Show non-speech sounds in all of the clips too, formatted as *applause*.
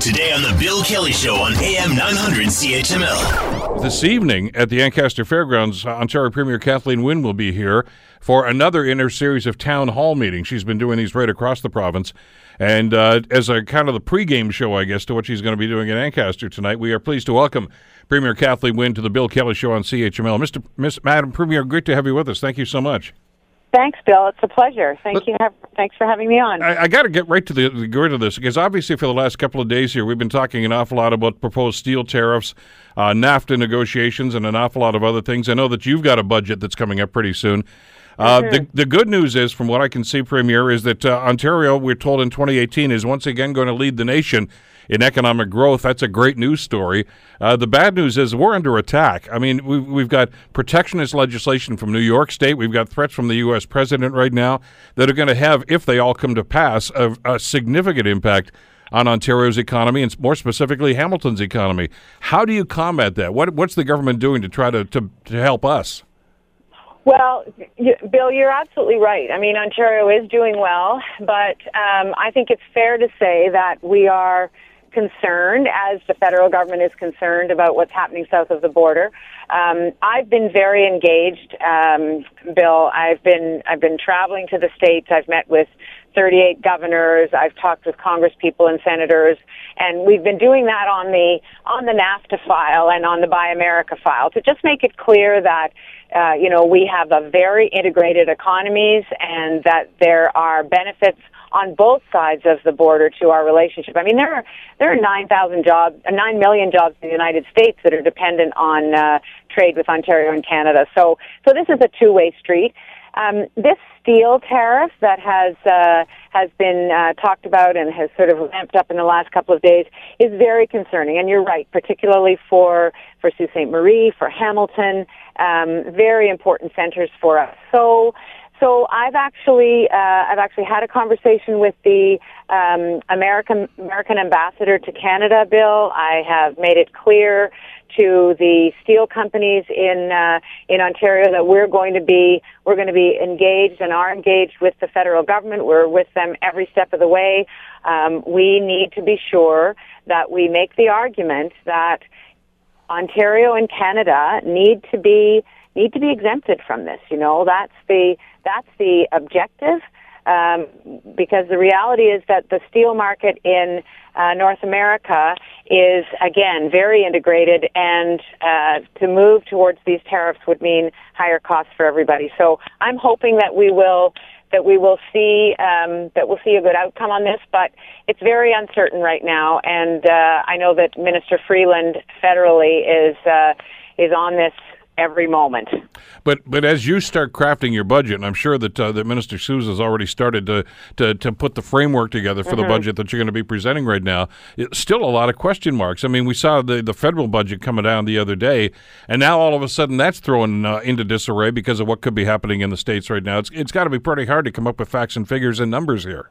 Today on The Bill Kelly Show on AM 900 CHML. This evening at the Ancaster Fairgrounds, Ontario Premier Kathleen Wynne will be here for another in her series of town hall meetings. She's been doing these right across the province. And uh, as a kind of the pregame show, I guess, to what she's going to be doing in Ancaster tonight, we are pleased to welcome Premier Kathleen Wynne to the Bill Kelly Show on CHML. Mr. Miss Madam Premier, great to have you with us. Thank you so much. Thanks, Bill. It's a pleasure. Thank you. Have, thanks for having me on. I, I got to get right to the, the grid of this because obviously for the last couple of days here, we've been talking an awful lot about proposed steel tariffs, uh, NAFTA negotiations, and an awful lot of other things. I know that you've got a budget that's coming up pretty soon. Uh, Mm-hmm. the, the good news is, from what I can see, Premier, is that uh, Ontario, we're told in 2018, is once again going to lead the nation in economic growth. That's a great news story. Uh, the bad news is we're under attack. I mean, we've, we've got protectionist legislation from New York State. We've got threats from the U.S. president right now that are going to have, if they all come to pass, a, a significant impact on Ontario's economy and more specifically Hamilton's economy. How do you combat that? What, what's the government doing to try to, to, to help us? Well, Bill, you're absolutely right. I mean, Ontario is doing well, but um, I think it's fair to say that we are concerned, as the federal government is concerned about what's happening south of the border. Um, I've been very engaged, um, Bill. I've been I've been traveling to the states. I've met with 38 governors. I've talked with Congress people and senators, and we've been doing that on the on the NAFTA file and on the Buy America file to just make it clear that uh, you know we have a very integrated economies and that there are benefits on both sides of the border to our relationship. I mean, there are there are 9,000 jobs, uh, 9 million jobs in the United States that are dependent on uh, trade with Ontario and Canada. So, so this is a two-way street. Um, this steel tariff that has uh, has been uh, talked about and has sort of ramped up in the last couple of days is very concerning. And you're right, particularly for for Sault Ste. Marie, for Hamilton, um, very important centers for us. So. So I've actually uh, I've actually had a conversation with the um, American American ambassador to Canada, Bill. I have made it clear to the steel companies in uh, in Ontario that we're going to be we're going to be engaged and are engaged with the federal government. We're with them every step of the way. Um, we need to be sure that we make the argument that Ontario and Canada need to be need to be exempted from this. You know, that's the that's the objective. Um, because the reality is that the steel market in uh, North America is again very integrated, and uh, to move towards these tariffs would mean higher costs for everybody. So I'm hoping that we will that we will see um, that we'll see a good outcome on this, but it's very uncertain right now. And uh, I know that Minister Freeland federally is uh, is on this every moment. But but as you start crafting your budget, and I'm sure that uh, that Minister Sousa's already started to, to to put the framework together for the budget that you're going to be presenting right now. It's still a lot of question marks. I mean, we saw the the federal budget coming down the other day, and now all of a sudden that's thrown uh, into disarray because of what could be happening in the states right now. It's it's got to be pretty hard to come up with facts and figures and numbers here.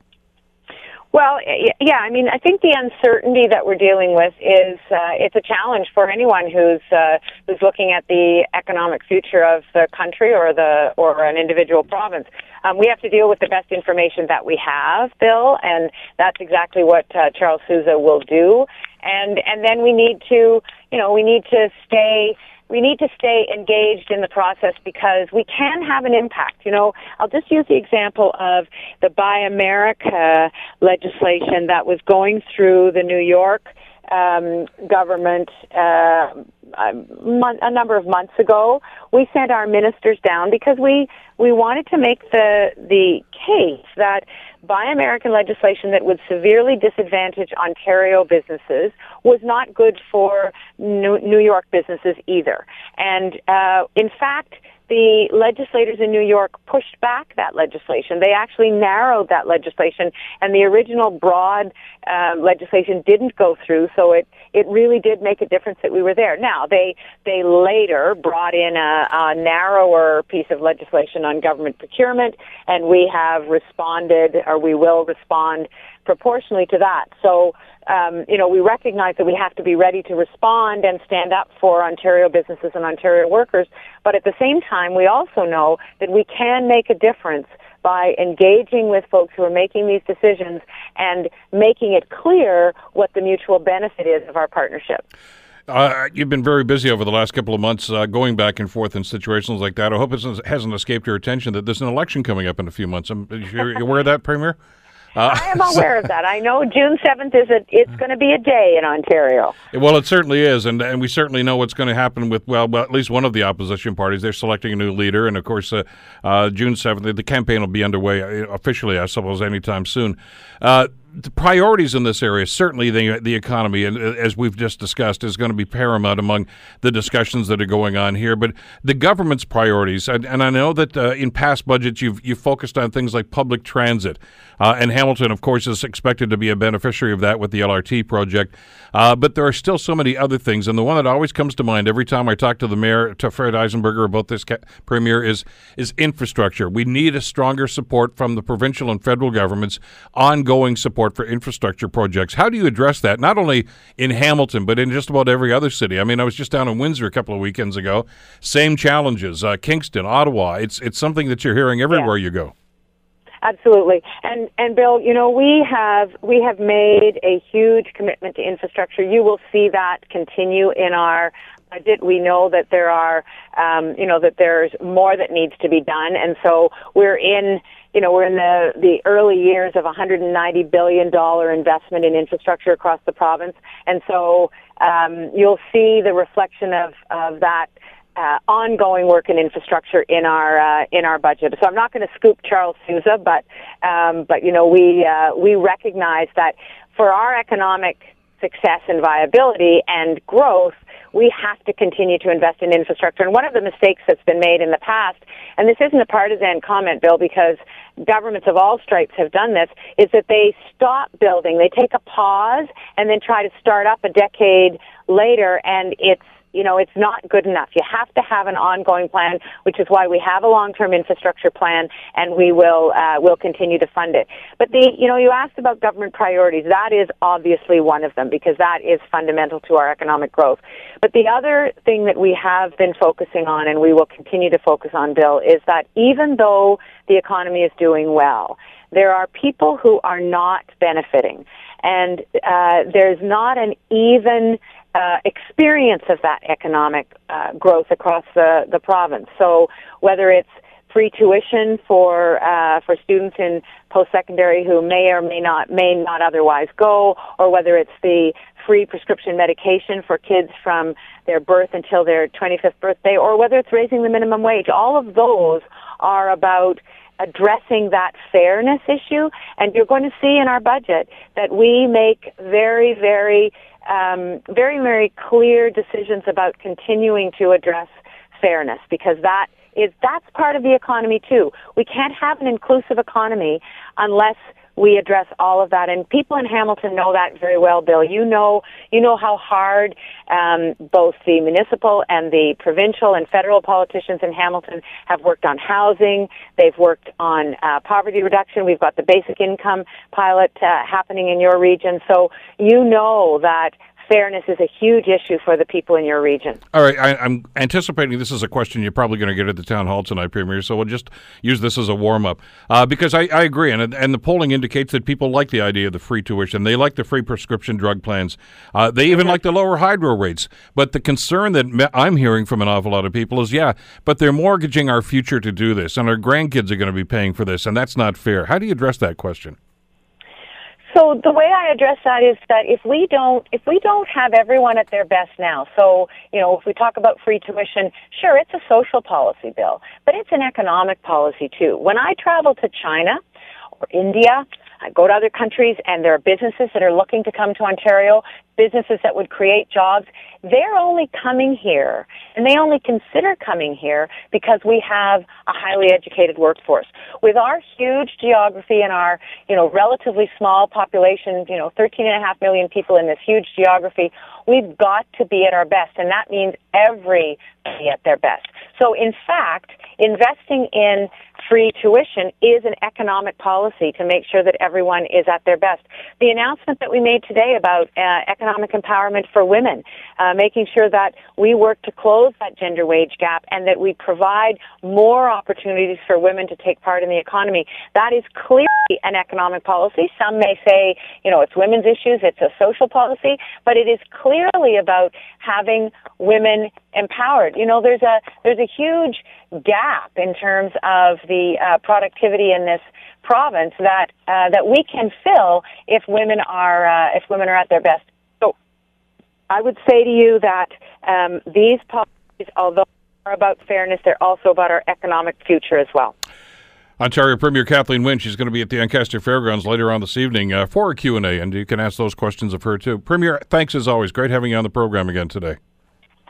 Well, yeah, I mean, I think the uncertainty that we're dealing with is uh, it's a challenge for anyone who's uh, who's looking at the economic future of the country or the or an individual province. Um, we have to deal with the best information that we have, Bill, and that's exactly what uh, Charles Sousa will do. And and then we need to, you know, we need to stay we need to stay engaged in the process because we can have an impact. You know, I'll just use the example of the Buy America legislation that was going through the New York um, government uh, a, month, a number of months ago. We sent our ministers down because we we wanted to make the the case that Buy American legislation that would severely disadvantage Ontario businesses was not good for New, York businesses either. And uh, in fact, the legislators in New York pushed back that legislation. They actually narrowed that legislation, and the original broad uh, legislation didn't go through. So it it really did make a difference that we were there. Now they they later brought in a, a narrower piece of legislation on government procurement, and we have responded, or we will respond disproportionately to that. So, um, you know, we recognize that we have to be ready to respond and stand up for Ontario businesses and Ontario workers. But at the same time, we also know that we can make a difference by engaging with folks who are making these decisions and making it clear what the mutual benefit is of our partnership. Uh, you've been very busy over the last couple of months uh, going back and forth in situations like that. I hope it hasn't escaped your attention that there's an election coming up in a few months. Are you aware of that, Premier? Uh, I am *laughs* aware of that. I know June seventh is a it's going to be a day in Ontario. Well, it certainly is, and and we certainly know what's going to happen with well, well, at least one of the opposition parties. They're selecting a new leader, and of course, uh, uh, June seventh, the campaign will be underway uh, officially, I suppose, anytime soon. The priorities in this area, certainly the the economy, and uh, as we've just discussed, is going to be paramount among the discussions that are going on here. But the government's priorities, and, and I know that uh, in past budgets you've you focused on things like public transit, uh, and Hamilton, of course, is expected to be a beneficiary of that with the LRT project. Uh, but there are still so many other things, and the one that always comes to mind every time I talk to the mayor, to Fred Eisenberger, about this ca- premier is is infrastructure. We need a stronger support from the provincial and federal governments, ongoing support for infrastructure projects. How do you address that? Not only in Hamilton, but in just about every other city. I mean, I was just down in Windsor a couple of weekends ago. Same challenges. Uh, Kingston, Ottawa. It's it's something that you're hearing everywhere yeah. you go. Absolutely. And and Bill, you know, we have we have made a huge commitment to infrastructure. You will see that continue in our budget. We know that there are um, you know that there's more that needs to be done and so we're in you know, we're in the, the early years of a $190 billion investment in infrastructure across the province. And so um, you'll see the reflection of, of that uh, ongoing work in infrastructure in our uh, in our budget. So I'm not going to scoop Charles Sousa, but um, but you know we uh, we recognize that for our economic success and viability and growth, we have to continue to invest in infrastructure. And one of the mistakes that's been made in the past, and this isn't a partisan comment, Bill, because governments of all stripes have done this, is that they stop building. They take a pause and then try to start up a decade later, and it's you know, it's not good enough. You have to have an ongoing plan, which is why we have a long-term infrastructure plan, and we will uh, will continue to fund it. But the, you know, you asked about government priorities. That is obviously one of them because that is fundamental to our economic growth. But the other thing that we have been focusing on, and we will continue to focus on, Bill, is that even though the economy is doing well, there are people who are not benefiting, and uh, there's not an even uh, experience of that economic uh, growth across the, the province. So whether it's free tuition for uh, for students in post secondary who may or may not may not otherwise go, or whether it's the free prescription medication for kids from their birth until their 25th birthday, or whether it's raising the minimum wage. All of those are about addressing that fairness issue, and you're going to see in our budget that we make very, very um, very, very clear decisions about continuing to address fairness because that is that's part of the economy too. We can't have an inclusive economy unless we address all of that. And people in Hamilton know that very well, Bill. You know, you know how hard um, both the municipal and the provincial and federal politicians in Hamilton have worked on housing. They've worked on uh, poverty reduction. We've got the basic income pilot uh, happening in your region. So you know that fairness is a huge issue for the people in your region. All right, I, am anticipating this is a question you're probably going to get at the town hall tonight, Premier. So we'll just use this as a warm up uh, because I, I, agree, and and the polling indicates that people like the idea of the free tuition. They like the free prescription drug plans. Uh, they even mm-hmm. like the lower hydro rates. But the concern that I'm hearing from an awful lot of people is, yeah, but they're mortgaging our future to do this, and our grandkids are going to be paying for this, and that's not fair. How do you address that question? So the way I address that is that if we don't if we don't have everyone at their best now, so you know if we talk about free tuition, sure it's a social policy bill, but it's an economic policy too. When I travel to China or India I go to other countries and there are businesses that are looking to come to Ontario, businesses that would create jobs. They're only coming here and they only consider coming here because we have a highly educated workforce. With our huge geography and our, you know, relatively small population, you know, 13 and a half million people in this huge geography, we've got to be at our best and that means everybody at their best. So in fact, investing in free tuition is an economic policy to make sure that everyone is at their best. The announcement that we made today about uh, economic empowerment for women, uh, making sure that we work to close that gender wage gap and that we provide more opportunities for women to take part in the economy, that is clearly an economic policy. Some may say, you know, it's women's issues, it's a social policy, but it is clearly about having women empowered. You know, there's a there's a huge gap in terms of the uh, productivity in this province that uh, that we can fill if women are uh, if women are at their best. So, I would say to you that um, these policies, although are about fairness, they're also about our economic future as well. Ontario Premier Kathleen Wynne, she's going to be at the Ancaster Fairgrounds later on this evening uh, for a Q&A, and you can ask those questions of her too. Premier, thanks as always. Great having you on the program again today.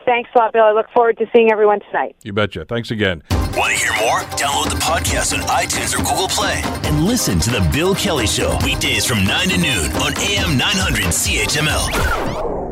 Thanks a lot, Bill. I look forward to seeing everyone tonight. You betcha. Thanks again. Want to hear more? Download the podcast on iTunes or Google Play and listen to The Bill Kelly Show weekdays from 9 to noon on AM 900 CHML.